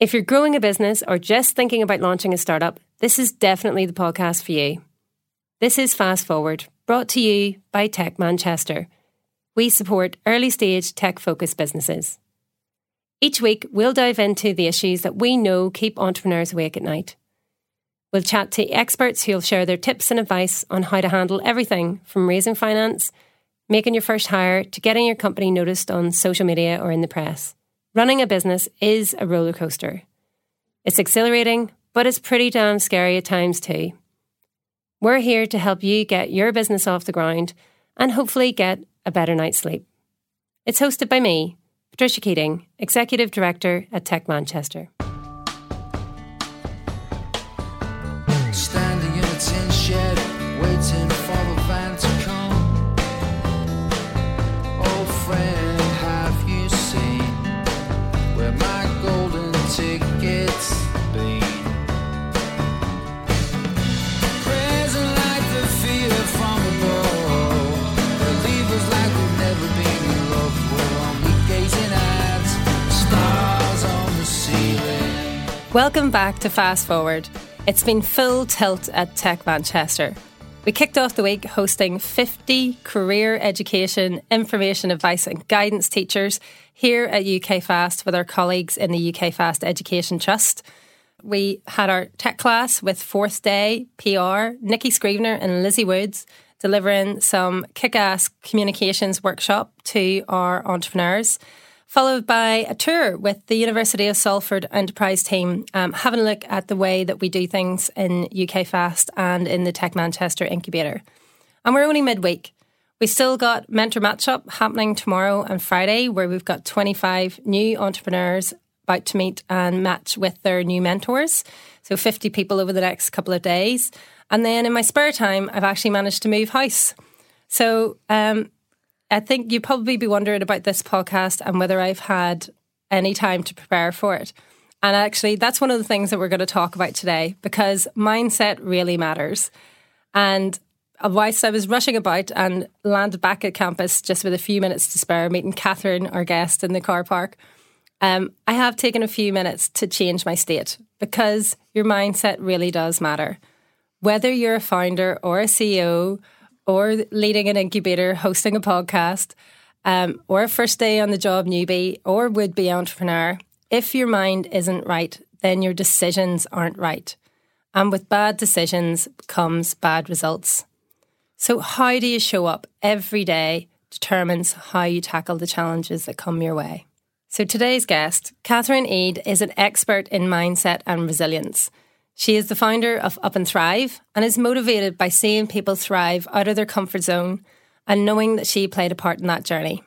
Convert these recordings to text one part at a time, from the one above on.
If you're growing a business or just thinking about launching a startup, this is definitely the podcast for you. This is Fast Forward, brought to you by Tech Manchester. We support early stage tech focused businesses. Each week, we'll dive into the issues that we know keep entrepreneurs awake at night. We'll chat to experts who'll share their tips and advice on how to handle everything from raising finance, making your first hire, to getting your company noticed on social media or in the press. Running a business is a roller coaster. It's exhilarating, but it's pretty damn scary at times too. We're here to help you get your business off the ground and hopefully get a better night's sleep. It's hosted by me, Patricia Keating, Executive Director at Tech Manchester. Welcome back to Fast Forward. It's been full tilt at Tech Manchester. We kicked off the week hosting 50 career education, information advice, and guidance teachers here at UK Fast with our colleagues in the UK Fast Education Trust. We had our tech class with fourth day PR, Nikki Scrivener and Lizzie Woods delivering some kick ass communications workshop to our entrepreneurs followed by a tour with the University of Salford Enterprise team, um, having a look at the way that we do things in UK Fast and in the Tech Manchester Incubator. And we're only midweek. We still got Mentor Match Up happening tomorrow and Friday, where we've got 25 new entrepreneurs about to meet and match with their new mentors. So 50 people over the next couple of days. And then in my spare time, I've actually managed to move house. So um, I think you'd probably be wondering about this podcast and whether I've had any time to prepare for it. And actually, that's one of the things that we're going to talk about today because mindset really matters. And whilst I was rushing about and landed back at campus just with a few minutes to spare, meeting Catherine, our guest, in the car park, um, I have taken a few minutes to change my state because your mindset really does matter. Whether you're a founder or a CEO or leading an incubator, hosting a podcast, um, or a first day on the job newbie or would be entrepreneur, if your mind isn't right, then your decisions aren't right. And with bad decisions comes bad results. So, how do you show up every day determines how you tackle the challenges that come your way. So, today's guest, Catherine Eade, is an expert in mindset and resilience. She is the founder of Up and Thrive and is motivated by seeing people thrive out of their comfort zone and knowing that she played a part in that journey.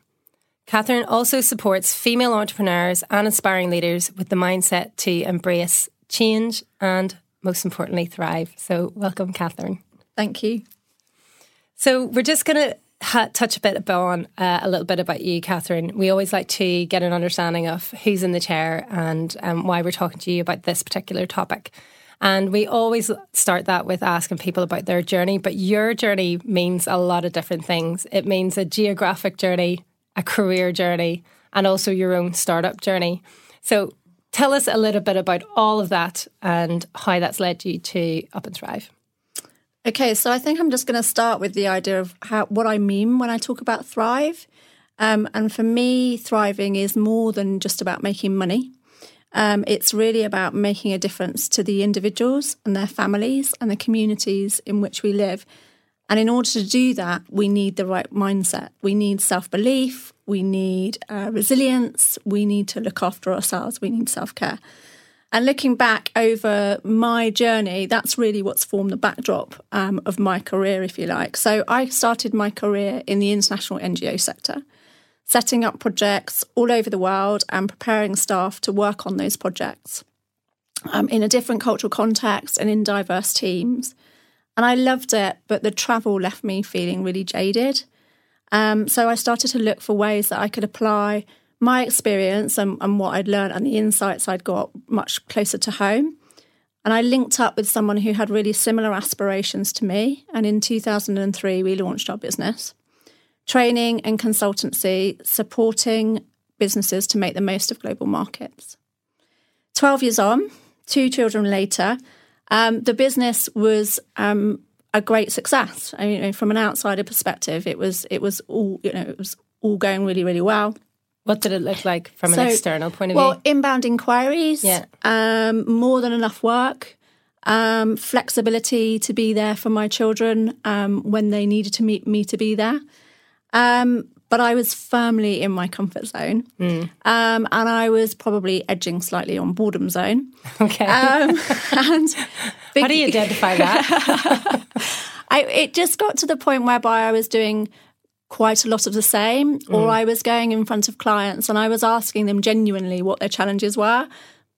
Catherine also supports female entrepreneurs and aspiring leaders with the mindset to embrace change and, most importantly, thrive. So, welcome, Catherine. Thank you. So, we're just going to ha- touch a bit on uh, a little bit about you, Catherine. We always like to get an understanding of who's in the chair and um, why we're talking to you about this particular topic. And we always start that with asking people about their journey. But your journey means a lot of different things. It means a geographic journey, a career journey, and also your own startup journey. So tell us a little bit about all of that and how that's led you to Up and Thrive. Okay, so I think I'm just going to start with the idea of how what I mean when I talk about thrive. Um, and for me, thriving is more than just about making money. Um, it's really about making a difference to the individuals and their families and the communities in which we live. And in order to do that, we need the right mindset. We need self belief. We need uh, resilience. We need to look after ourselves. We need self care. And looking back over my journey, that's really what's formed the backdrop um, of my career, if you like. So I started my career in the international NGO sector setting up projects all over the world and preparing staff to work on those projects um, in a different cultural context and in diverse teams. And I loved it, but the travel left me feeling really jaded. Um, so I started to look for ways that I could apply my experience and, and what I'd learned and the insights I'd got much closer to home. And I linked up with someone who had really similar aspirations to me. And in 2003, we launched our business training and consultancy supporting businesses to make the most of global markets. 12 years on, two children later, um, the business was um, a great success. I mean, from an outsider perspective, it was it was all you know it was all going really really well. What did it look like from So- an external point of Well, view? inbound inquiries, Yeah. um, more than enough work, um, flexibility to be there for my children um, when they needed to meet me to be there. Um, but I was firmly in my comfort zone, Hmm. um, and I was probably edging slightly on boredom zone. Okay. Um, and How do you identify that? I, it just got to the point whereby I was doing quite a lot of the same, or I was going in front of clients and I was asking them genuinely what their challenges were.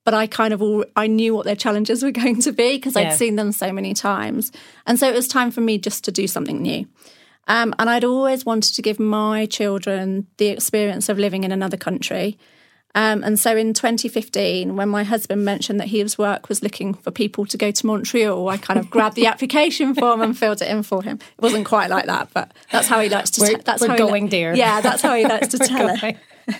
But I kind of all I knew what their challenges were going to be because Yeah. I'd seen them so many times, and so it was time for me just to do something new. Um, and I'd always wanted to give my children the experience of living in another country. Um, and so in 2015, when my husband mentioned that his work was looking for people to go to Montreal, I kind of grabbed the application form and filled it in for him. It wasn't quite like that, but that's how he likes to. We're- that's we're how he li- going, dear. Yeah, that's how he likes to tell it.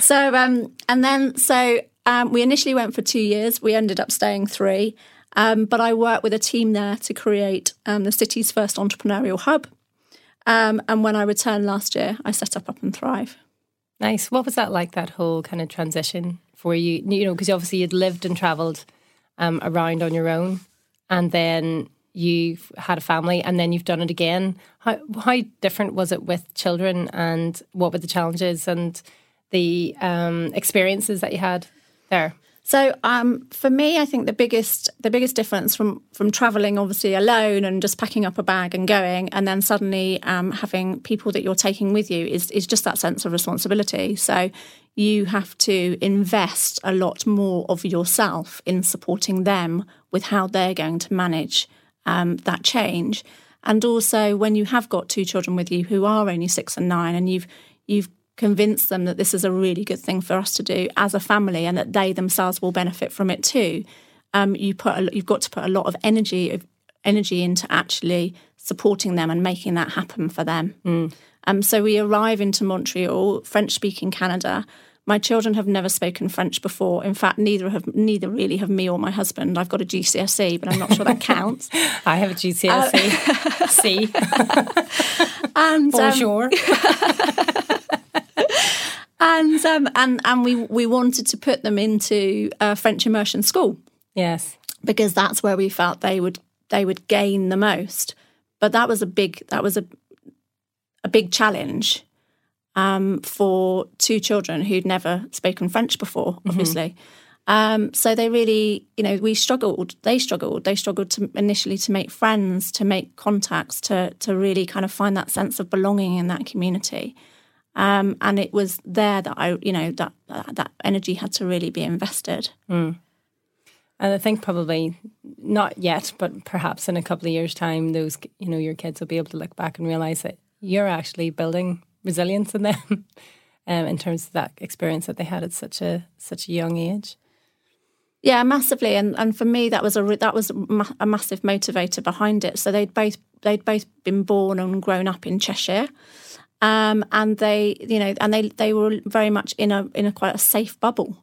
So, um, and then so um, we initially went for two years. We ended up staying three. Um, but I worked with a team there to create um, the city's first entrepreneurial hub. Um, and when I returned last year, I set up Up and Thrive. Nice. What was that like? That whole kind of transition for you? You know, because obviously you'd lived and travelled um, around on your own, and then you've had a family, and then you've done it again. How how different was it with children, and what were the challenges and the um, experiences that you had there? So um, for me, I think the biggest the biggest difference from from traveling obviously alone and just packing up a bag and going, and then suddenly um, having people that you're taking with you is is just that sense of responsibility. So you have to invest a lot more of yourself in supporting them with how they're going to manage um, that change. And also, when you have got two children with you who are only six and nine, and you've you've convinced them that this is a really good thing for us to do as a family, and that they themselves will benefit from it too. Um, you put a, you've got to put a lot of energy of energy into actually supporting them and making that happen for them. Um, so we arrive into Montreal, French speaking Canada. My children have never spoken French before. In fact, neither have neither really have me or my husband. I've got a GCSE, but I'm not sure that counts. I have a GCSE. C. And um, Bonjour. And um, and and we we wanted to put them into a French immersion school yes. because that's where we felt they would they would gain the most. But that was a big that was a a big challenge um, for two children who'd never spoken French before, obviously. Um, so they really, you know, we struggled. They struggled. They struggled to initially to make friends, to make contacts, to to really kind of find that sense of belonging in that community. Um, and it was there that I, you know, that that energy had to really be invested. And I think probably not yet, but perhaps in a couple of years' time, those you know your kids will be able to look back and realize that you're actually building resilience in them, um, in terms of that experience that they had at such a such a young age. Yeah, massively, and and for me that was a re- that was ma- a massive motivator behind it. So they'd both they'd both been born and grown up in Cheshire, um, and they you know and they they were very much in a in a quite a safe bubble.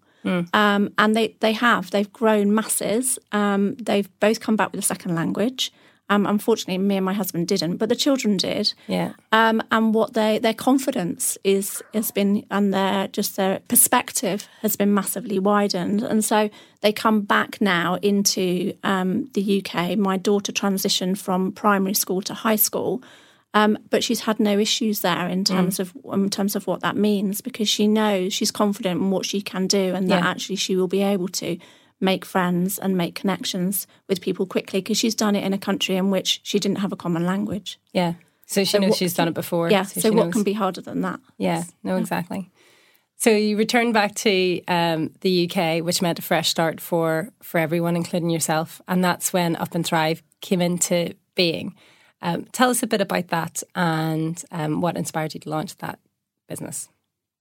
Um, and they, they have they've grown masses. Um, they've both come back with a second language. Um, unfortunately, me and my husband didn't, but the children did. Yeah, um, and what they their confidence is has been and their just their perspective has been massively widened, and so they come back now into um, the UK. My daughter transitioned from primary school to high school, um, but she's had no issues there in terms of in terms of what that means because she knows she's confident in what she can do, and that Yeah. actually she will be able to make friends and make connections with people quickly because she's done it in a country in which she didn't have a common language. yeah. So she knows what- she's done it before. Yeah. So, she what knows. can be harder than that? Yeah, no, exactly. So you returned back to um, the UK, which meant a fresh start for for everyone, including yourself, and that's when Up and Thrive came into being. Um, tell us a bit about that and um, what inspired you to launch that business.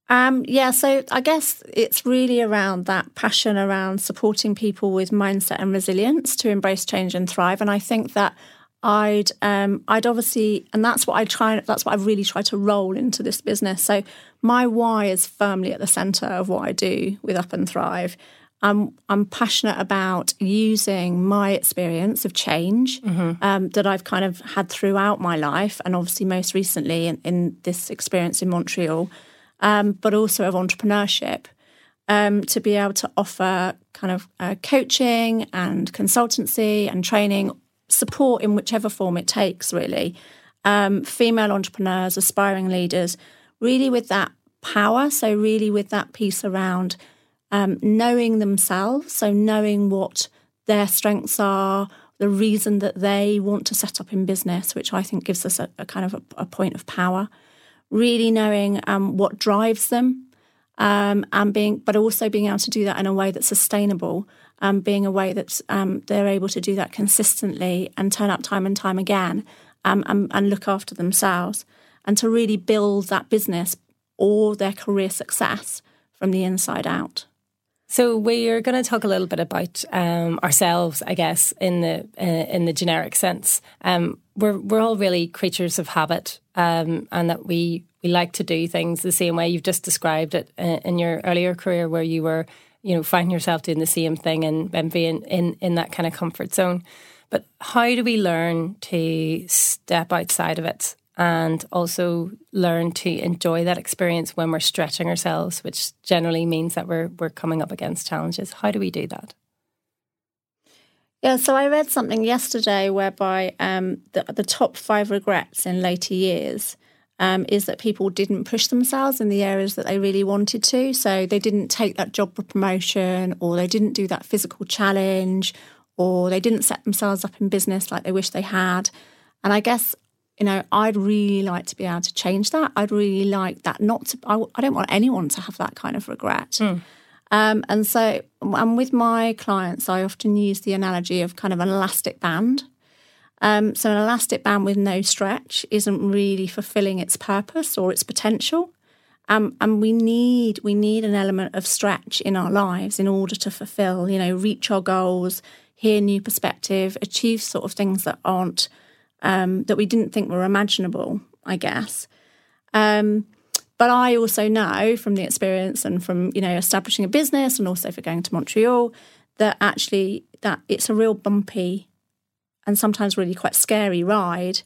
Um, yeah, so I guess it's really around that passion around supporting people with mindset and resilience to embrace change and thrive. And I think that I'd um, I'd obviously, and that's what I try. That's what I really try to roll into this business. So my why is firmly at the centre of what I do with Up and Thrive. I'm I'm passionate about using my experience of change um, that I've kind of had throughout my life, and obviously most recently in, in this experience in Montreal, um, but also of entrepreneurship, um, to be able to offer kind of uh, coaching and consultancy and training support in whichever form it takes, really. Um, female entrepreneurs, aspiring leaders, really with that power. So, really with that piece around um, knowing themselves, so knowing what their strengths are, the reason that they want to set up in business, which I think gives us a, a kind of a, a, point of power. Really knowing um, what drives them, um, and being, but also being able to do that in a way that's sustainable, um, being a way that um, they're able to do that consistently and turn up time and time again, um, and, and look after themselves, and to really build that business or their career success from the inside out. So we're going to talk a little bit about um, ourselves, I guess, in the uh, in the generic sense. Um, we're we're all really creatures of habit, um, and that we we like to do things the same way. You've just described it uh, in your earlier career, where you were, you know, finding yourself doing the same thing and, and being in in that kind of comfort zone. But how do we learn to step outside of it and also learn to enjoy that experience when we're stretching ourselves, which generally means that we're we're coming up against challenges. How do we do that? Yeah, so I read something yesterday whereby um, the, the top five regrets in later years um, is that people didn't push themselves in the areas that they really wanted to. So they didn't take that job promotion, or they didn't do that physical challenge, or they didn't set themselves up in business like they wish they had. And I guess you know, I'd really like to be able to change that. I'd really like that not to, I, I don't want anyone to have that kind of regret. Mm. Um, and so, and with my clients, I often use the analogy of kind of an elastic band. Um, so, an elastic band with no stretch isn't really fulfilling its purpose or its potential. Um, and we need we need an element of stretch in our lives in order to fulfill, you know, reach our goals, hear new perspective, achieve sort of things that aren't um, that we didn't think were imaginable, I guess. Um, but I also know from the experience and from you know establishing a business and also for going to Montreal that actually that it's a real bumpy and sometimes really quite scary ride.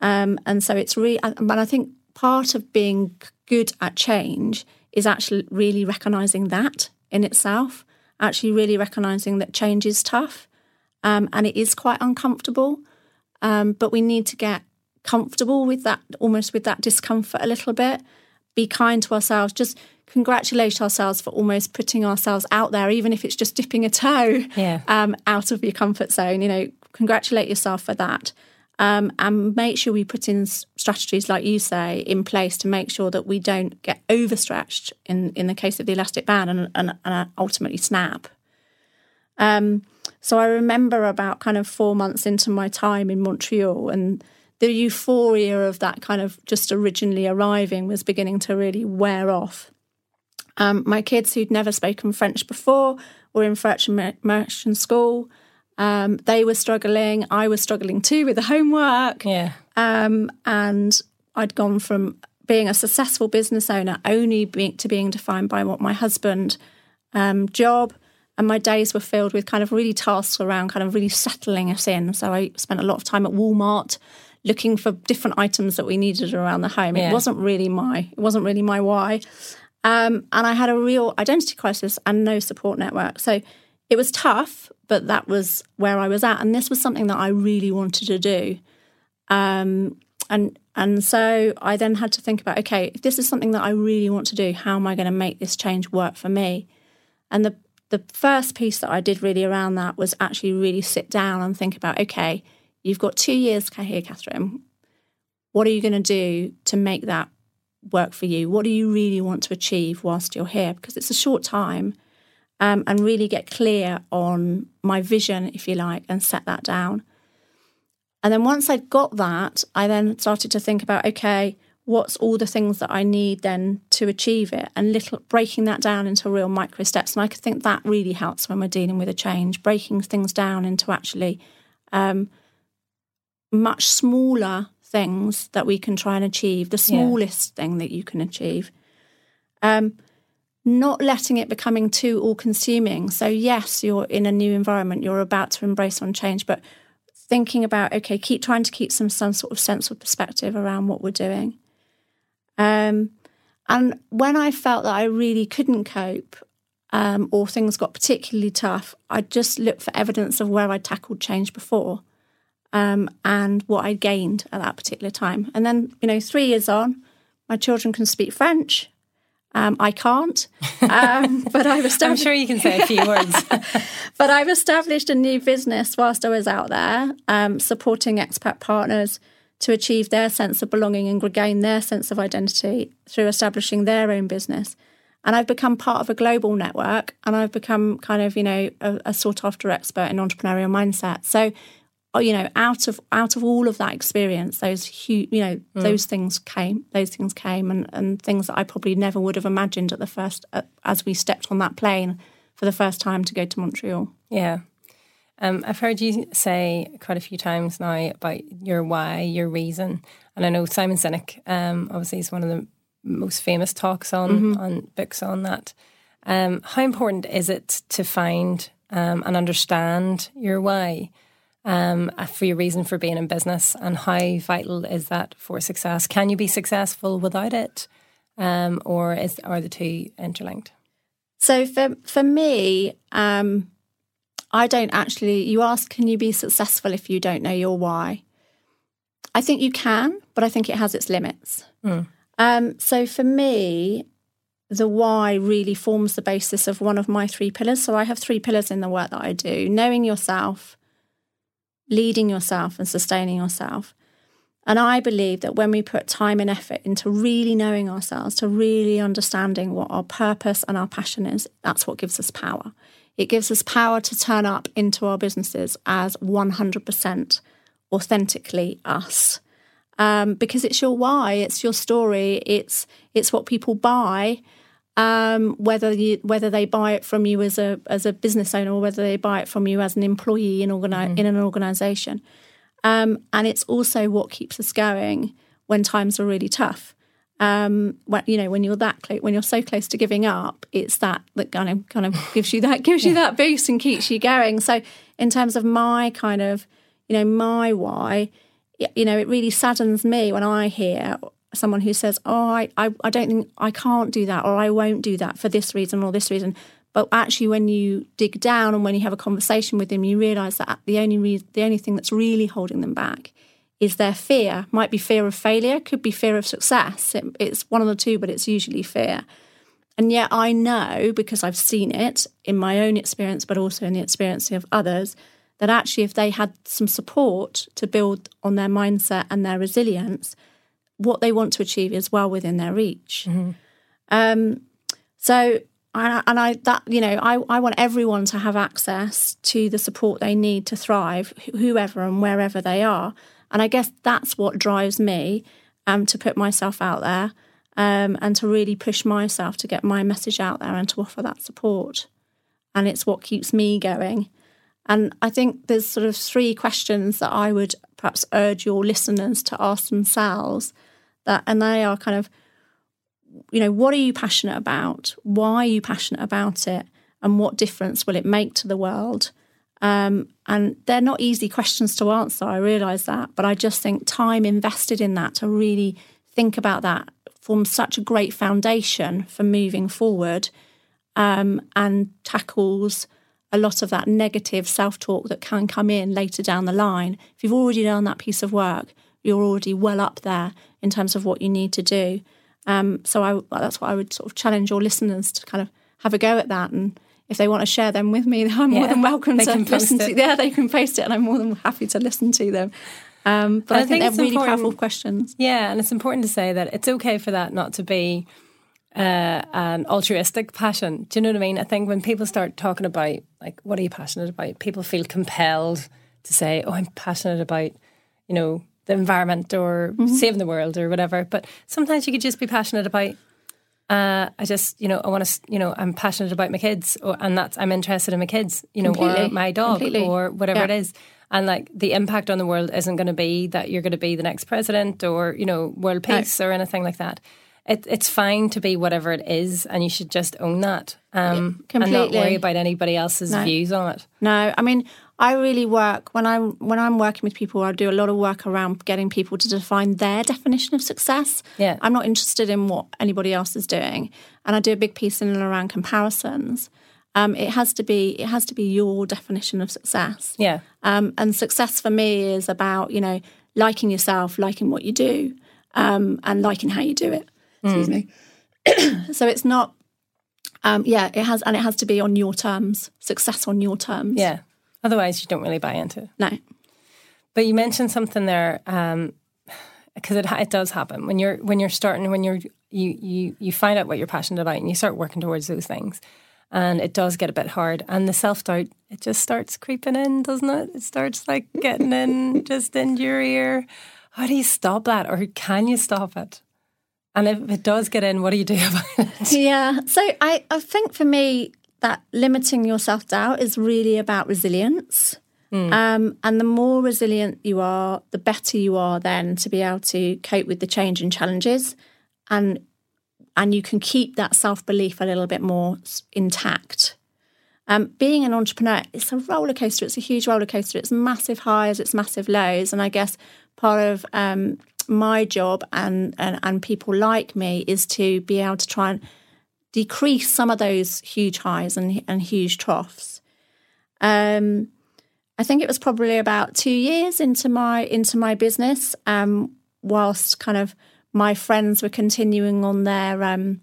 Um, and so it's really, but I think part of being good at change is actually really recognizing that in itself, actually really recognizing that change is tough um, and it is quite uncomfortable. Um, but we need to get comfortable with that, almost with that discomfort a little bit. Be kind to ourselves. Just congratulate ourselves for almost putting ourselves out there, even if it's just dipping a toe yeah. um, out of your comfort zone. You know, congratulate yourself for that. Um, and make sure we put in strategies, like you say, in place to make sure that we don't get overstretched in, in the case of the elastic band and, and, and ultimately snap. Um, so I remember about kind of four months into my time in Montreal and the euphoria of that kind of just originally arriving was beginning to really wear off. Um, my kids who'd never spoken French before were in French immersion school. Um, they were struggling. I was struggling too with the homework. Yeah. Um, and I'd gone from being a successful business owner only being, to being defined by what my husband um, job and my days were filled with kind of really tasks around kind of really settling us in. So I spent a lot of time at Walmart looking for different items that we needed around the home. Yeah. It wasn't really my it wasn't really my why. Um, and I had a real identity crisis and no support network. So it was tough, but that was where I was at. And this was something that I really wanted to do. Um, and and so I then had to think about, okay, if this is something that I really want to do, how am I going to make this change work for me? And the the first piece that I did really around that was actually really sit down and think about okay, you've got two years here, Catherine. What are you going to do to make that work for you? What do you really want to achieve whilst you're here? Because it's a short time, um, and really get clear on my vision, if you like, and set that down. And then once I'd got that, I then started to think about okay, what's all the things that I need then to achieve it and little breaking that down into real micro steps. And I could think that really helps when we're dealing with a change, breaking things down into actually um, much smaller things that we can try and achieve, the smallest yeah. thing that you can achieve. Um, not letting it becoming too all consuming. So, yes, you're in a new environment, you're about to embrace on change, but thinking about, okay, keep trying to keep some, some sort of sense of perspective around what we're doing. Um, and when I felt that I really couldn't cope um, or things got particularly tough, I just looked for evidence of where I'd tackled change before um, and what I'd gained at that particular time. And then, you know, three years on, my children can speak French. Um, I can't, um, but I've established. I'm sure you can say a few words. But I've established a new business whilst I was out there, um, supporting expat partners to achieve their sense of belonging and regain their sense of identity through establishing their own business. And I've become part of a global network, and I've become kind of, you know, a, a sought after expert in entrepreneurial mindset. So, oh, you know, out of out of all of that experience, those huge, you know, those things came, those things came, and and things that I probably never would have imagined at the first, uh, as we stepped on that plane for the first time to go to Montreal. Yeah. Um, I've heard you say quite a few times now about your why, your reason, and I know Simon Sinek, um, obviously, is one of the most famous talks on on books on that. Um, how important is it to find um, and understand your why um, uh, for your reason for being in business, and how vital is that for success? Can you be successful without it, um, or is are the two interlinked? So for for me, um, I don't actually. You ask, can you be successful if you don't know your why? I think you can, but I think it has its limits. Um, so for me, the why really forms the basis of one of my three pillars. So I have three pillars in the work that I do: knowing yourself, leading yourself, and sustaining yourself. And I believe that when we put time and effort into really knowing ourselves, to really understanding what our purpose and our passion is, that's what gives us power. It gives us power to turn up into our businesses as 100% authentically us. Um, because it's your why, it's your story, it's it's what people buy, um, whether you whether they buy it from you as a as a business owner or whether they buy it from you as an employee in organi- in an organisation. Um, and it's also what keeps us going when times are really tough. Um, when, you know, when you're that close, when you're so close to giving up, it's that that kind of kind of gives you that gives you that boost and keeps you going. So, in terms of my kind of, you know, my why, you know, it really saddens me when I hear someone who says, "Oh, I, I, I don't think I can't do that, or I won't do that for this reason or this reason." But actually, when you dig down and when you have a conversation with them, you realise that the only re- the only thing that's really holding them back is their fear. Might be fear of failure, could be fear of success. It, it's one of the two, but it's usually fear. And yet, I know because I've seen it in my own experience, but also in the experience of others, that actually, if they had some support to build on their mindset and their resilience, what they want to achieve is well within their reach. Um, so, and I, and I that you know, I, I want everyone to have access to the support they need to thrive, whoever and wherever they are. And I guess that's what drives me um, to put myself out there um, and to really push myself to get my message out there and to offer that support. And it's what keeps me going. And I think there's sort of three questions that I would perhaps urge your listeners to ask themselves. That and they are kind of, you know, what are you passionate about? Why are you passionate about it? And what difference will it make to the world? Um, and they're not easy questions to answer. I realise that, but I just think time invested in that to really think about that forms such a great foundation for moving forward um, and tackles a lot of that negative self talk that can come in later down the line. If you've already done that piece of work, you're already well up there in terms of what you need to do. Um, so I, that's what I would sort of challenge your listeners to kind of have a go at that. And if they want to share them with me, I'm more than welcome they to can listen to. it. Yeah, they can post it, and I'm more than happy to listen to them. Um, but I, I think, think they're really powerful questions. Yeah, and it's important to say that it's okay for that not to be uh, an altruistic passion. Do you know what I mean? I think when people start talking about like what are you passionate about, people feel compelled to say, "Oh, I'm passionate about," you know, the environment or saving the world or whatever. But sometimes you could just be passionate about. Uh, I just, you know, I want to, you know, I'm passionate about my kids, or, and that's I'm interested in my kids, you know, or my dog, Completely. or whatever Yeah. it is. And like the impact on the world isn't going to be that you're going to be the next president or you know world peace or anything like that. it, it's fine to be whatever it is, and you should just own that um, and not worry about anybody else's views on it. No, I mean, I really work when I'm when I'm working with people. I do a lot of work around getting people to define their definition of success. Yeah. I'm not interested in what anybody else is doing, and I do a big piece in and around comparisons. Um, it has to be it has to be your definition of success. Yeah, Um, and success for me is about you know liking yourself, liking what you do, um, and liking how you do it. Excuse me. so it's not. Um, yeah, it has, and it has to be on your terms. Success on your terms. yeah. Otherwise, you don't really buy into it. No. But you mentioned something there um, because it it does happen when you're when you're starting when you're you you you find out what you're passionate about and you start working towards those things, and it does get a bit hard and the self doubt it just starts creeping in, doesn't it? It starts like getting in just in your ear. How do you stop that, or can you stop it? And if it does get in, what do you do about it? Yeah. So I, I think for me that limiting your self doubt is really about resilience. Um, and the more resilient you are, the better you are then to be able to cope with the change and challenges, and and you can keep that self belief a little bit more intact. Um, being an entrepreneur, it's a roller coaster. It's a huge roller coaster. It's massive highs, it's massive lows, and I guess part of um, my job and, and and people like me is to be able to try and decrease some of those huge highs and and huge troughs. Um, I think it was probably about two years into my into my business, um, whilst kind of my friends were continuing on their um,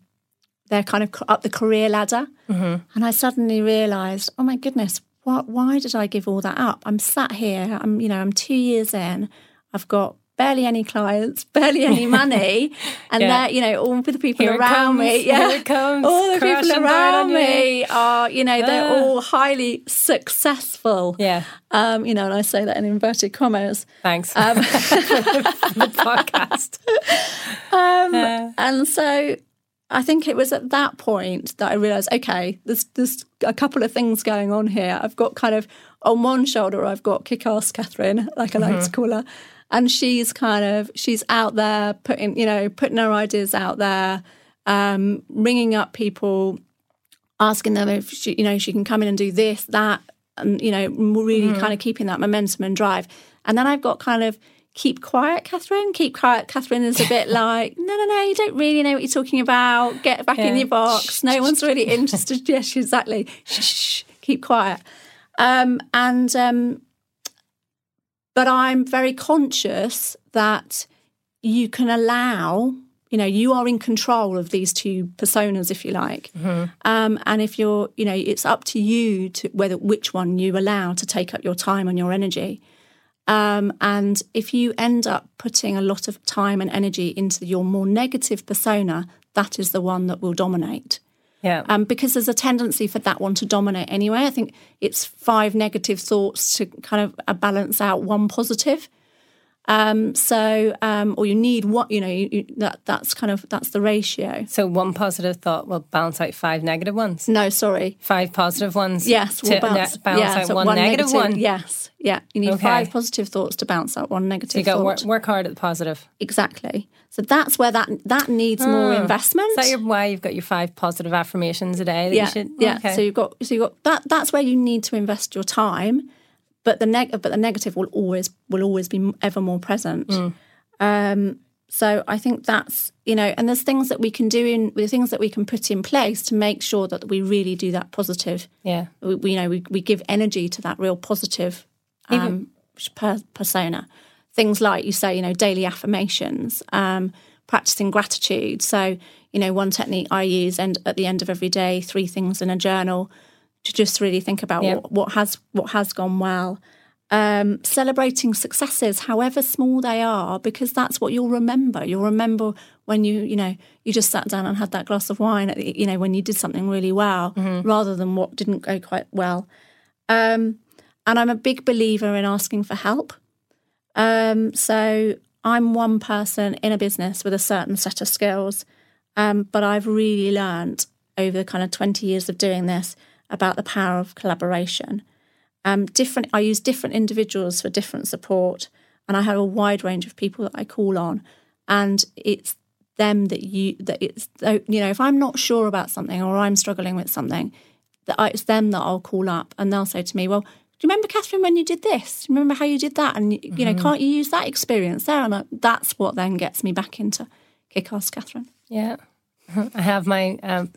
their kind of up the career ladder, and I suddenly realised, oh my goodness, what? Why did I give all that up? I'm sat here. I'm you know I'm two years in. I've got barely any clients, barely any money, and Yeah. they're you know all the people Here around me. Yeah, comes, all the people around me are you know they're Ah. all highly successful. Yeah, Um, you know, and I say that in inverted commas. thanks for the podcast. Um, and so I think it was at that point that I realised, okay, there's there's a couple of things going on here. I've got kind of on one shoulder, I've got kick-ass Catherine, like I like to call her, and she's kind of she's out there putting you know putting her ideas out there, um, ringing up people, asking them if she you know she can come in and do this that, and you know really kind of keeping that momentum and drive. And then I've got kind of keep quiet, Catherine. Keep quiet, Catherine is a bit like, no, no, no, you don't really know what you're talking about. Get back in your box. No one's really interested. yes, exactly. Shh, shh. keep quiet. Um, and um, but I'm very conscious that you can allow. You know, you are in control of these two personas, if you like. Um, and if you're, you know, it's up to you to whether which one you allow to take up your time and your energy. Um, and if you end up putting a lot of time and energy into your more negative persona, that is the one that will dominate. Yeah, Um, because there's a tendency for that one to dominate anyway. I think it's five negative thoughts to kind of balance out one positive. Um, so, um, or you need what you know. You, you, that that's kind of that's the ratio. so one positive thought will balance out five negative ones. No, sorry. Five positive ones. Yes, to we'll bounce, ne- balance yeah, out so one, negative one. Yes, yeah. You need Okay. five positive thoughts to bounce out one negative So you got work, work hard at the positive. Exactly. So that's where that that needs more investment. Is that your, why you've got your five positive affirmations a day? That yeah, you should, yeah. Okay. So you've got so you have got that. That's where you need to invest your time, but the neg- but the negative will always will always be ever more present. Mm. Um, so I think that's you know, and there's things that we can do in the things that we can put in place to make sure that we really do that positive. yeah. We, we you know we, we give energy to that real positive um, per, persona. Things like you say, you know, daily affirmations, um, practicing gratitude. So, you know, one technique I use, and at the end of every day, three things in a journal to just really think about Yeah. what, what has what has gone well. Um, celebrating successes, however small they are, because that's what you'll remember. You'll remember when you, you know, you just sat down and had that glass of wine. At the, you know, when you did something really well, rather than what didn't go quite well. Um, and I'm a big believer in asking for help. Um, so I'm one person in a business with a certain set of skills, um, but I've really learned over the kind of 20 years of doing this about the power of collaboration. Um, different, I use different individuals for different support, and I have a wide range of people that I call on, and it's them that you that it's you know if I'm not sure about something or I'm struggling with something, that I, it's them that I'll call up and they'll say to me, well. Do you remember, Catherine, when you did this? Do you remember how you did that? And you Mm-hmm. know, can't you use that experience there? And I, that's what then gets me back into kick ass, Catherine. Yeah, I have my um,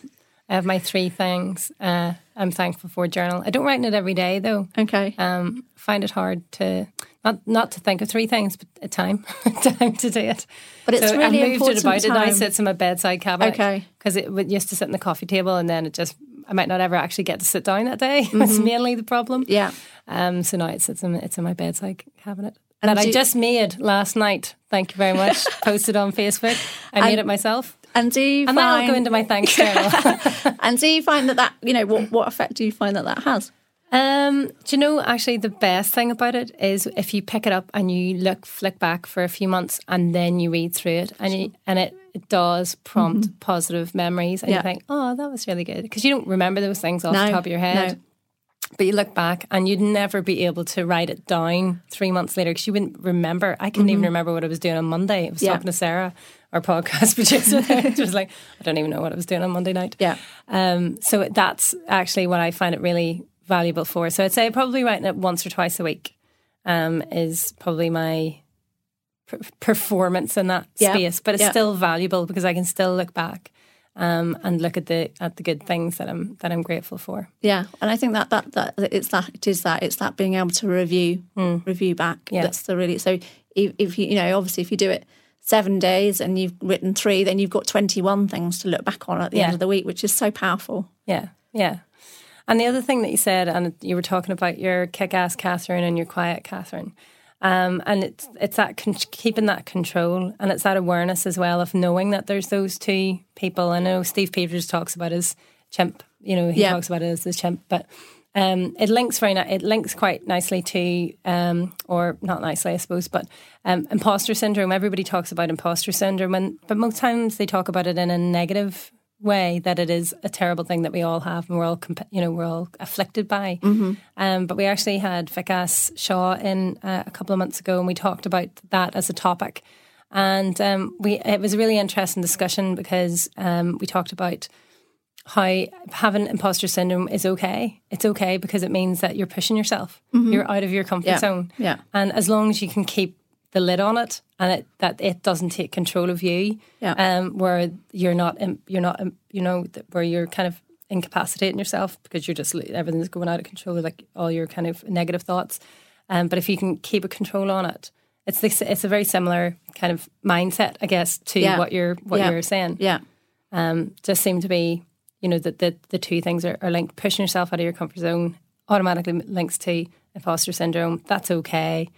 I have my three things uh, I'm thankful for journal. I don't write in it every day though. Okay. Um, find it hard to not not to think of three things, but a time time to do it. But it's so really I moved important it about. It now time. sits in my bedside cabinet. Okay. because it would used to sit in the coffee table, and then it just I might not ever actually get to sit down that day. Mm-hmm. That's mainly the problem. yeah. Um, so now it sits in it's in my bedside cabinet. And that I just made last night. Thank you very much. Posted on Facebook. I made it myself. And do you And find that'll go into my thanks journal. and do you find that that you know what what effect do you find that that has? Um, do you know actually the best thing about it is if you pick it up and you look flick back for a few months and then you read through it and you, and it, it does prompt positive memories and Mm-hmm. Yeah. you think, oh, that was really good because you don't remember those things off the top of your head. no. But you look back and you'd never be able to write it down three months later because you wouldn't remember. I couldn't even remember what I was doing on Monday. I was Mm-hmm. Yeah. talking to Sarah, our podcast producer. It was like, I don't even know what I was doing on Monday night. Yeah. Um, so that's actually what I find it really valuable for. So I'd say probably writing it once or twice a week um, is probably my per- performance in that Yeah. space. But it's Yeah. still valuable because I can still look back um, and look at the at the good things that I'm that I'm grateful for. Yeah, and I think that that that it's that it is that it's that being able to review review back. Yeah. That's the really so if, if you you know obviously if you do it seven days and you've written three, then you've got twenty one things to look back on at the Yeah. end of the week, which is so powerful. Yeah, yeah. And the other thing that you said, and you were talking about your kick-ass Catherine and your quiet Catherine, um, and it's it's that con- keeping that control, and it's that awareness as well of knowing that there's those two people. I know Steve Peters talks about his chimp. You know, he Yeah. talks about it as the chimp, but um, it links very ni- it links quite nicely to, um, or not nicely, I suppose, but um, imposter syndrome. Everybody talks about imposter syndrome, and but most times they talk about it in a negative way that it is a terrible thing that we all have and we're all comp- you know we're all afflicted by. Um, but we actually had Vikas Shaw in uh, a couple of months ago, and we talked about that as a topic. And um, we it was a really interesting discussion because um, we talked about how having imposter syndrome is okay. It's okay because it means that you're pushing yourself. You're out of your comfort Yeah. zone. Yeah. And as long as you can keep the lid on it and it, that it doesn't take control of you, Yeah. um, where you're not, you're not, you know, where you're kind of incapacitating yourself because you're just everything's going out of control, like all your kind of negative thoughts. Um, but if you can keep a control on it, it's this, it's a very similar kind of mindset, I guess, to Yeah. what you're what Yeah. you're saying Yeah, um, just seem to be, you know, that the, the two things are, are linked. Pushing yourself out of your comfort zone automatically links to imposter syndrome. That's okay.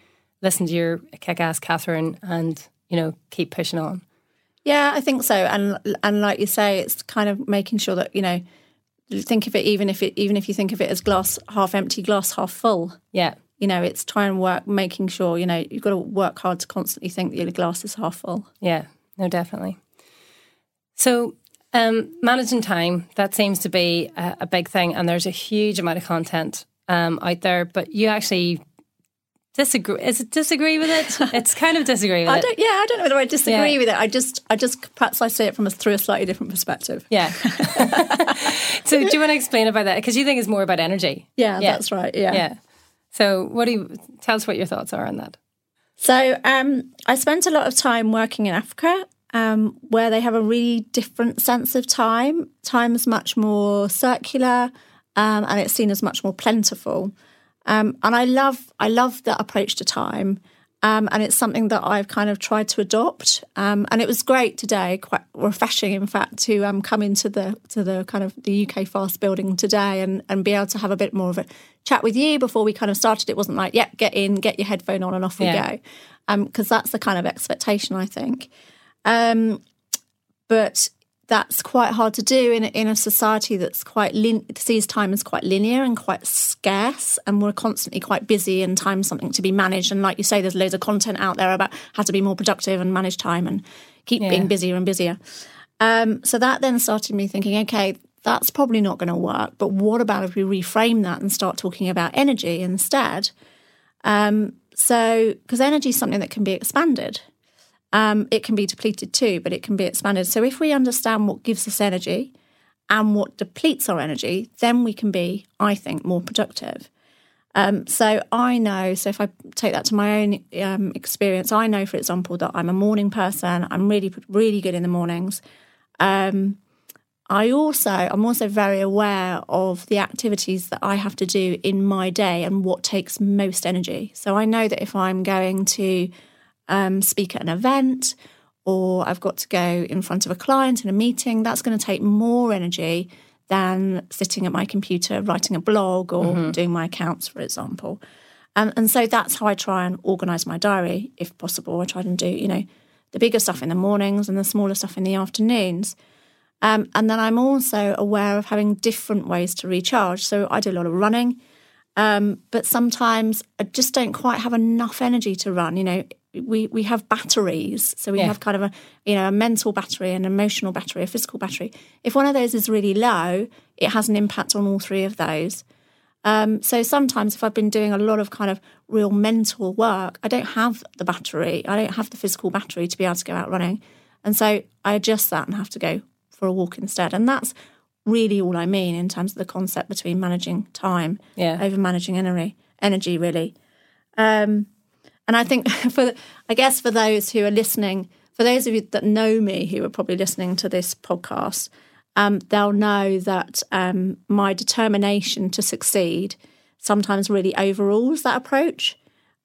Listen to your kick ass Catherine and, you know, keep pushing on. yeah, I think so. And and like you say, it's kind of making sure that you know think of it even if it even if you think of it as glass half empty, glass half full. Yeah. You know, it's trying to work, making sure you know you've got to work hard to constantly think that your glass is half full. Yeah. No, definitely. So, um, managing time, that seems to be a, a big thing. And there's a huge amount of content um, out there, but you actually disagree. Is it disagree with it? It's kind of disagree with I don't. Yeah, I don't know whether I disagree Yeah. with it. I just, I just perhaps I see it from a, through a slightly different perspective. Yeah. so do you want to explain about that? Because you think it's more about energy. Yeah, Yeah. that's right. Yeah. Yeah. So what do you tell us what your thoughts are on that? So um, I spent a lot of time working in Africa, um, where they have a really different sense of time. Time is much more circular, um, and it's seen as much more plentiful. Um, and I love, I love that approach to time. Um, and it's something that I've kind of tried to adopt. Um, and it was great today, quite refreshing, in fact, to um, come into the to the kind of the UK Fast building today and, and be able to have a bit more of a chat with you before we kind of started. It wasn't like, yeah, get in, get your headphone on, and off we Yeah. go, because that's the kind of expectation I think. Um, but that's quite hard to do in a, in a society that's quite lin- sees time as quite linear and quite scarce, and we're constantly quite busy and time something to be managed. And like you say, there's loads of content out there about how to be more productive and manage time and keep Yeah. being busier and busier. Um, so that then started me thinking, okay, that's probably not going to work. But what about if we reframe that and start talking about energy instead? Um, so because energy is something that can be expanded. Um, it can be depleted too, but it can be expanded. So if we understand what gives us energy and what depletes our energy, then we can be, I think, more productive. Um, so I know, so if I take that to my own um, experience, I know, for example, that I'm a morning person. I'm really, really good in the mornings. Um, I also, I'm also very aware of the activities that I have to do in my day and what takes most energy. So I know that if I'm going to um, speak at an event or I've got to go in front of a client in a meeting, that's going to take more energy than sitting at my computer writing a blog or doing my accounts, for example. Um, and so that's how I try and organise my diary, if possible. I try and do, you know, the bigger stuff in the mornings and the smaller stuff in the afternoons. Um, and then I'm also aware of having different ways to recharge. So I do a lot of running, um, but sometimes I just don't quite have enough energy to run. You know, we we have batteries, so we Yeah. have kind of a you know a mental battery, an emotional battery, a physical battery. If one of those is really low, it has an impact on all three of those. Um, so sometimes if I've been doing a lot of kind of real mental work, I don't have the battery. I don't have the physical battery to be able to go out running. And so I adjust that and have to go for a walk instead. And that's really all I mean in terms of the concept between managing time Yeah. over managing energy, energy really. Um, and I think for, I guess for those who are listening, for those of you that know me who are probably listening to this podcast, um, they'll know that um, my determination to succeed sometimes really overrules that approach.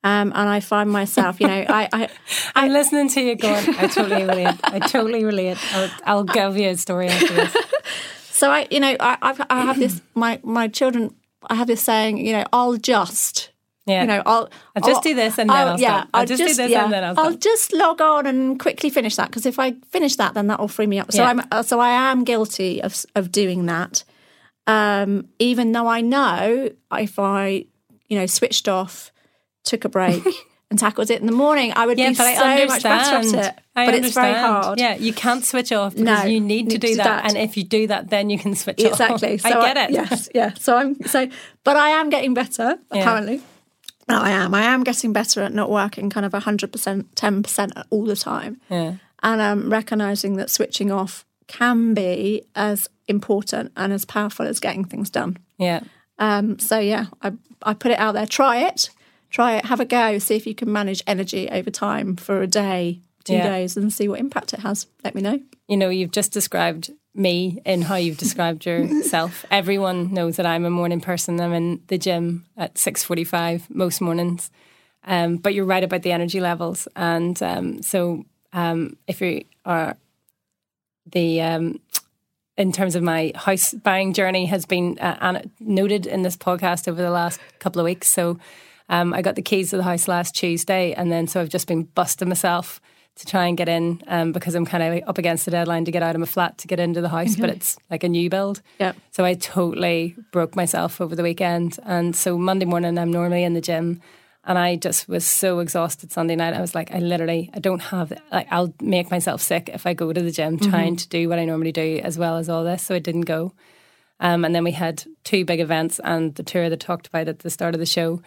Um, and I find myself, you know, I, I, I'm listening to you going, I totally relate. I totally relate. I'll, I'll give you a story after this. So I, you know, I, I've, I have this. My my children, I have this saying. You know, I'll just. Yeah. You know, I'll. I'll just do this and then I'll yeah, stop. I'll just do this and then I'll stop. I'll just log on and quickly finish that because if I finish that, then that will free me up. So Yeah. I'm. uh, So I am guilty of of doing that. Um, even though I know if I, you know, switched off, took a break. And tackled it in the morning, I would Yeah, be but so I much better understand. at it. I but it's very hard. Yeah, you can't switch off because No, you need to need do to do that. that. And if you do that, then you can switch exactly. off. So I get it. Yes, yeah. So I'm so, but I am getting better apparently. No, I am. I am getting better at not working kind of hundred percent, ten percent all the time, Yeah. and um, recognizing that switching off can be as important and as powerful as getting things done. Yeah. Um, so yeah, I I put it out there. Try it. Try it. Have a go. See if you can manage energy over time for a day, two Yeah. days, and see what impact it has. Let me know. You know, you've just described me in how you've described yourself. Everyone knows that I'm a morning person. I'm in the gym at 6.45 most mornings. Um, but you're right about the energy levels. And um, so um, if you are the... Um, in terms of my house buying journey has been uh, noted in this podcast over the last couple of weeks. So um, I got the keys to the house last Tuesday, and then so I've just been busting myself to try and get in um, because I'm kind of up against the deadline to get out of my flat to get into the house, but it's like a new build. Yeah. So I totally broke myself over the weekend, and so Monday morning I'm normally in the gym. And I just was so exhausted Sunday night. I was like, I literally, I don't have, like, I'll make myself sick if I go to the gym trying to do what I normally do as well as all this. So I didn't go. Um, and then we had two big events and the tour that talked about at the start of the show.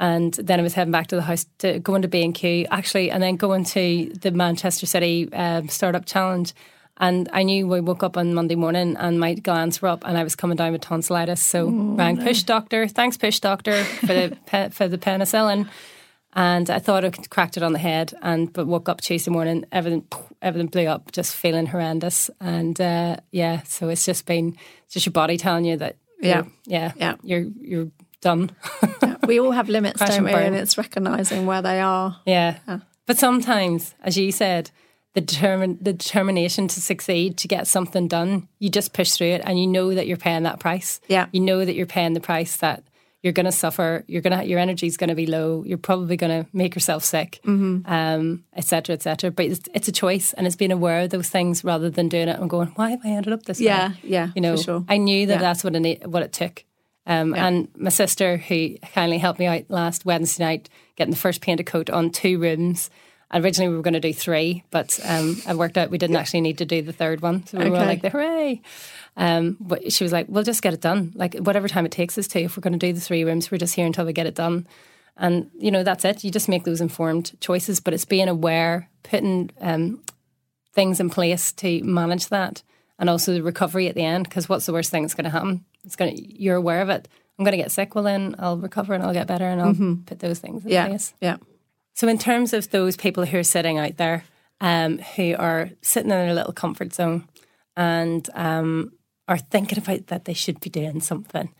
And then I was heading back to the house to going to B and Q actually, and then going to the Manchester City um, Startup Challenge. And I knew we woke up on Monday morning and my glands were up, and I was coming down with tonsillitis. So rang Push Doctor. Thanks, Push Doctor, for the pe- for the penicillin. And I thought I cracked it on the head, and but woke up Tuesday morning, everything everything blew up, just feeling horrendous. And uh, yeah, so it's just been it's just your body telling you that Yeah. yeah, Yeah. you're you're done. we all have limits, don't we? burn. And it's recognizing where they are. Yeah. But sometimes, as you said, the determin- the determination to succeed, to get something done, you just push through it and you know that you're paying that price. Yeah. You know that you're paying the price that you're going to suffer, you're going to your energy's going to be low, you're probably going to make yourself sick, Mm-hmm. um, et cetera, et cetera. But it's, it's a choice and it's being aware of those things rather than doing it and going, why have I ended up this Yeah, way? yeah, yeah. You know, sure. I knew that Yeah. that's what it, what it took. Um, Yeah. And my sister, who kindly helped me out last Wednesday night, getting the first painted coat on two rooms. Originally, we were going to do three, but um, it worked out we didn't actually need to do the third one. So we were like, the hooray. Um, but she was like, we'll just get it done. Like, whatever time it takes us to, if we're going to do the three rooms, we're just here until we get it done. And you know that's it. You just make those informed choices, but it's being aware, putting um, things in place to manage that, and also the recovery at the end. Because what's the worst thing that's going to happen? It's going to you're aware of it. I'm going to get sick. Well, then I'll recover and I'll get better, and I'll put those things in Yeah. place. Yeah. So, in terms of those people who are sitting out there, um, who are sitting in their little comfort zone and um, are thinking about that they should be doing something,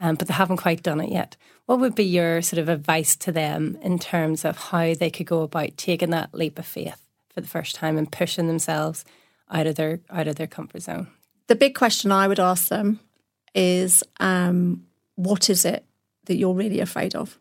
um, but they haven't quite done it yet, what would be your sort of advice to them in terms of how they could go about taking that leap of faith for the first time and pushing themselves out of their out of their comfort zone? The big question I would ask them is um, what is it that you're really afraid of?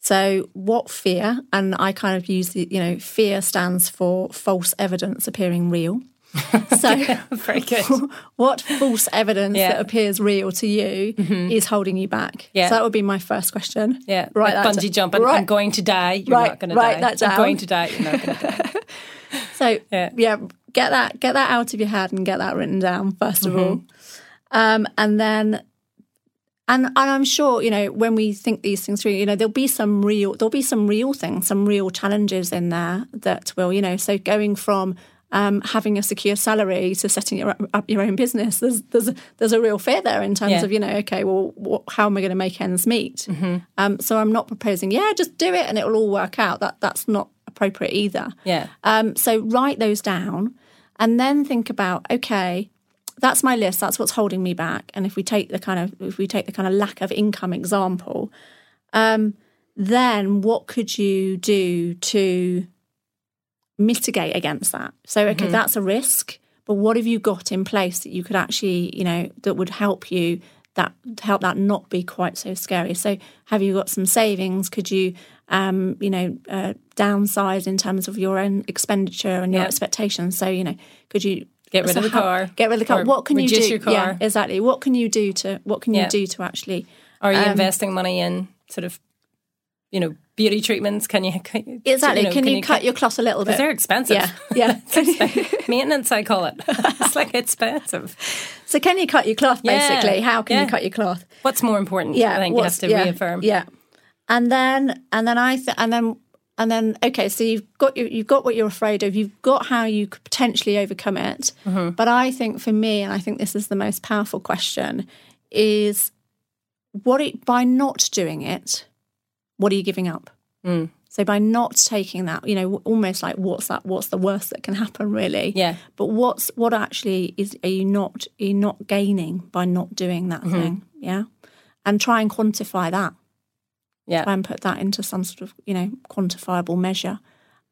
So, what fear, and I kind of use the, you know, fear stands for false evidence appearing real. So, Very good. what false evidence Yeah. that appears real to you is holding you back? Yeah. So, that would be my first question. Yeah, Right, like bungee it. jumping. Right. I'm going to die. You're Right, not going to die. that I'm down. going to die. You're not going to die. So Yeah. yeah. get that get that out of your head and get that written down 1st of all, um, and then. And, and I'm sure you know when we think these things through, you know there'll be some real there'll be some real things, some real challenges in there that will you know. So going from um, having a secure salary to setting your, up your own business, there's there's a, there's a real fear there in terms Yeah. of you know okay, well, what, how am I going to make ends meet? Um, so I'm not proposing, yeah, just do it and it will all work out. That that's not appropriate either. Yeah. Um, so write those down and then think about, okay, that's my list. That's what's holding me back. And if we take the kind of if we take the kind of lack of income example, um, then what could you do to mitigate against that? So okay, that's a risk, but what have you got in place that you could actually, you know, that would help you that help that not be quite so scary. So have you got some savings? Could you um, you know, uh, downsize in terms of your own expenditure and your Yeah. expectations. So, you know, could you Get rid so of the how- car, Get rid of the car. What can you reduce do? your car. Yeah, exactly. What can you do to what can you Yeah. do to actually Are you Um, investing money in sort of, you know, beauty treatments? Can you can you- exactly? know, can, you, cut your cloth a little bit? Because they're expensive. yeah, yeah. Maintenance, I call it. it's like expensive. so can you cut your cloth? Yeah, Basically, how can yeah. you cut your cloth? What's more important? yeah, I think you have to reaffirm. Yeah, and then and then I th- and then and then okay, so you've got your, you've got what you're afraid of. You've got how you could potentially overcome it. Mm-hmm. But I think for me, and I think this is the most powerful question, is what it by not doing it, what are you giving up? Mm. So by not taking that, you know, almost like what's that? What's the worst that can happen, really? Yeah. But what's what actually is are you not are you not gaining by not doing that thing? Yeah, and try and quantify that. Try Yeah. and put that into some sort of you know quantifiable measure,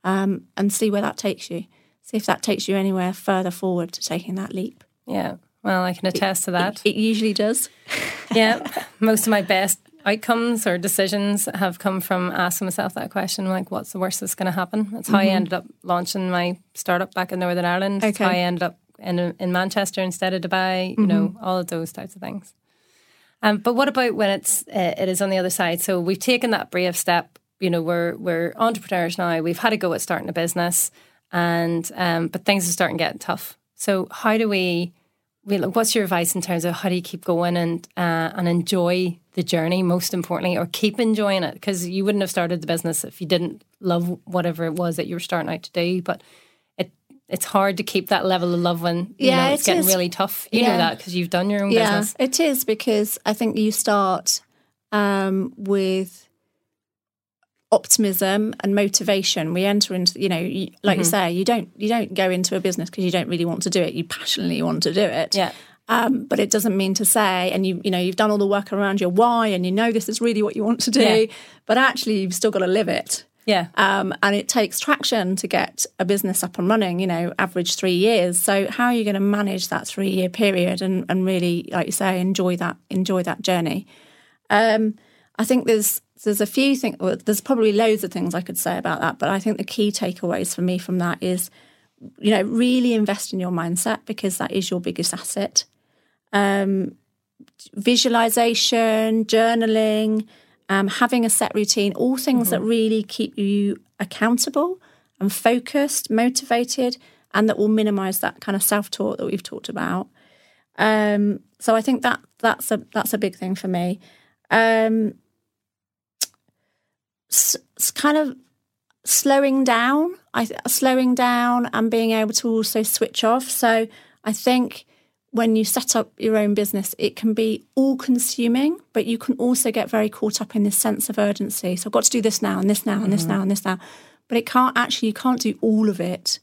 um, and see where that takes you. See if that takes you anywhere further forward to taking that leap. Yeah. Well, I can attest to that. It usually does. yeah. Most of my best outcomes or decisions have come from asking myself that question like, what's the worst that's going to happen? That's how I ended up launching my startup back in Northern Ireland. That's how Okay. I ended up in, in Manchester instead of Dubai, you know, all of those types of things. Um, but what about when it's uh, it is on the other side? So we've taken that brave step. You know, we're we're entrepreneurs now. We've had a go at starting a business, and um, but things are starting getting tough. So how do we? we look, what's your advice in terms of how do you keep going and uh, and enjoy the journey? Most importantly, or keep enjoying it because you wouldn't have started the business if you didn't love whatever it was that you were starting out to do. But it's hard to keep that level of love when you Yeah, know, it's it getting is. really tough. You know that because you've done your own Yeah, business. it is because I think you start um, with optimism and motivation. We enter into, you know, you, like Mm-hmm. you say, you don't you don't go into a business because you don't really want to do it. You passionately want to do it. Yeah. Um, but it doesn't mean to say, and you you know you've done all the work around your why, and you know this is really what you want to do, Yeah. but actually you've still got to live it. Yeah. Um, and it takes traction to get a business up and running, you know, average three years. So how are you going to manage that three year period and, and really, like you say, enjoy that enjoy that journey? Um, I think there's there's a few things. Well, there's probably loads of things I could say about that, but I think the key takeaways for me from that is, you know, really invest in your mindset because that is your biggest asset. Um, visualization, journaling, um, having a set routine, all things that really keep you accountable and focused, motivated, and that will minimize that kind of self talk that we've talked about. Um, so I think that that's a that's a big thing for me. Um, it's kind of slowing down. I slowing down and being able to also switch off. So I think when you set up your own business, it can be all consuming, but you can also get very caught up in this sense of urgency. So I've got to do this now and this now and this mm-hmm. now and this now. But it can't actually, you can't do all of it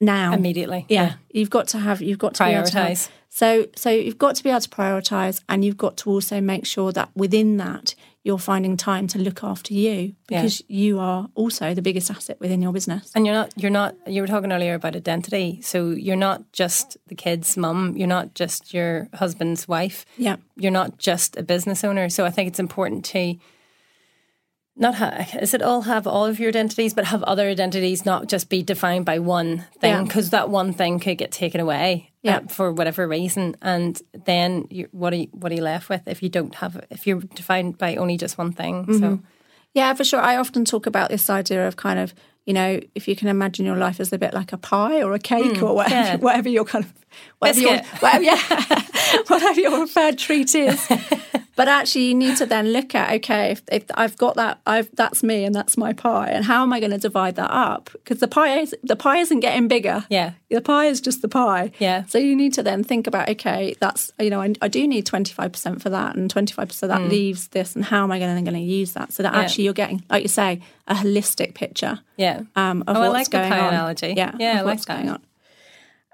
now. Immediately. Yeah. You've got to have, you've got to able to so, so you've got to be able to prioritize and you've got to also make sure that within that, you're finding time to look after you Yeah. because you are also the biggest asset within your business. And you're not, you're not, you were talking earlier about identity. So you're not just the kid's mum, you're not just your husband's wife. Yeah. You're not just a business owner. So I think it's important to not ha- is it all have all of your identities, but have other identities not just be defined by one thing Yeah. because that one thing could get taken away Yeah. uh, for whatever reason, and then you, what are you, what are you left with if you don't have if you're defined by only just one thing? Mm-hmm. So Yeah, for sure. I often talk about this idea of kind of, you know, if you can imagine your life as a bit like a pie or a cake or whatever, yeah. whatever your kind of, whatever your, whatever, yeah, whatever your preferred treat is. but actually, you need to then look at, okay, if, if I've got that, I've that's me and that's my pie, and how am I going to divide that up? Because the pie is the pie isn't getting bigger. Yeah. the pie is just the pie. Yeah. So you need to then think about, okay, that's you know, I, I do need twenty five percent for that, and twenty five percent that Mm. leaves this, and how am I going to going to use that so that actually you're getting, like you say, a holistic picture yeah, um, of Oh, I what's like the pie on. analogy. Yeah, Yeah, I like what's that. going on.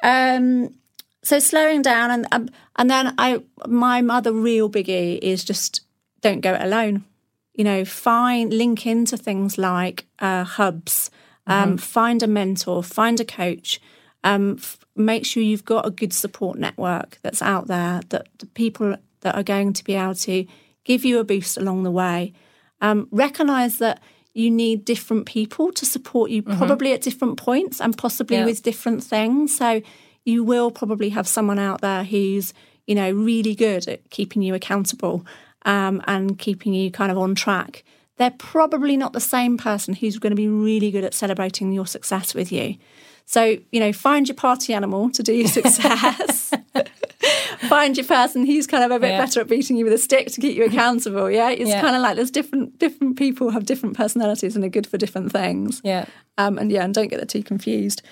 Um, so slowing down, and um, and then I, my other real biggie is just don't go it alone. You know, find link into things like uh, hubs. Mm-hmm. Um, Find a mentor, find a coach. Um, f- make sure you've got a good support network that's out there that the people that are going to be able to give you a boost along the way. Um, recognize that you need different people to support you, probably at different points and possibly Yeah. with different things. So you will probably have someone out there who's you know really good at keeping you accountable um, and keeping you kind of on track. They're probably not the same person who's going to be really good at celebrating your success with you. So, you know, find your party animal to do your success. find your person who's kind of a bit Yeah. better at beating you with a stick to keep you accountable. Yeah. It's Yeah. kind of like there's different different people have different personalities and are good for different things. yeah, Um, and yeah, and don't get the two confused.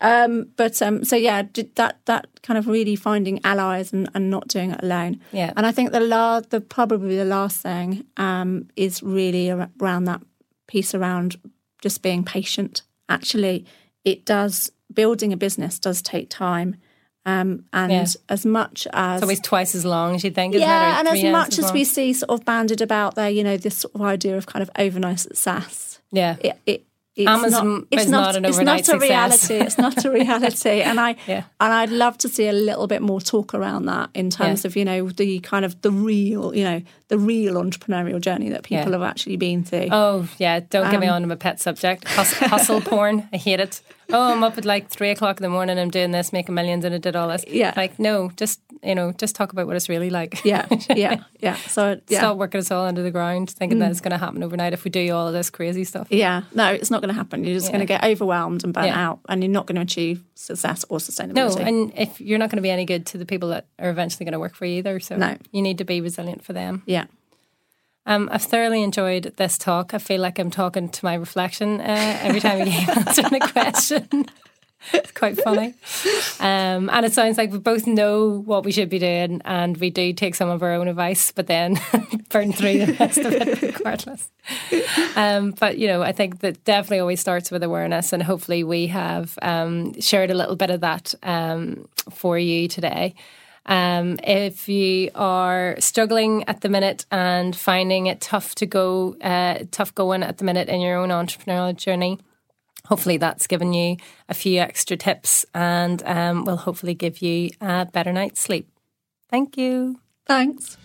Um, but um, so yeah, that that kind of really finding allies and, and not doing it alone. Yeah. And I think the la- the probably the last thing um, is really around that piece around just being patient. Actually, it does building a business does take time. Um, and Yeah. as much as it's always twice as long as you think. Yeah, and as much as long. we see sort of banded about there, you know, this sort of idea of kind of overnight success yeah, it, it it's Amazon not, it's is not an it's not a success. reality. It's not a reality, and I Yeah. and I'd love to see a little bit more talk around that in terms Yeah. of you know the kind of the real you know the real entrepreneurial journey that people Yeah. have actually been through. Oh yeah, don't get me Um, on to my pet subject. Hustle, hustle porn. I hate it. Oh, I'm up at like three o'clock in the morning. I'm doing this, making millions, and I did all this. Yeah. Like no, just you know, just talk about what it's really like. Yeah, yeah, yeah. So yeah, Mm. Stop working us all under the ground, thinking that it's going to happen overnight if we do all of this crazy stuff. yeah. No, it's not going to happen. You're just going to get overwhelmed and burnt Yeah. out, and you're not going to achieve success or sustainability. No, and if you're not going to be any good to the people that are eventually going to work for you either, so No. you need to be resilient for them. yeah. Um, I've thoroughly enjoyed this talk. I feel like I'm talking to my reflection uh, every time we answer a question. It's quite funny. Um, and it sounds like we both know what we should be doing and we do take some of our own advice, but then burn through the rest of it regardless. Um, but, you know, I think that definitely always starts with awareness and hopefully we have um, shared a little bit of that um, for you today. Um, if you are struggling at the minute and finding it tough to go, uh, tough going at the minute in your own entrepreneurial journey, hopefully that's given you a few extra tips and um, will hopefully give you a better night's sleep. Thank you. Thanks.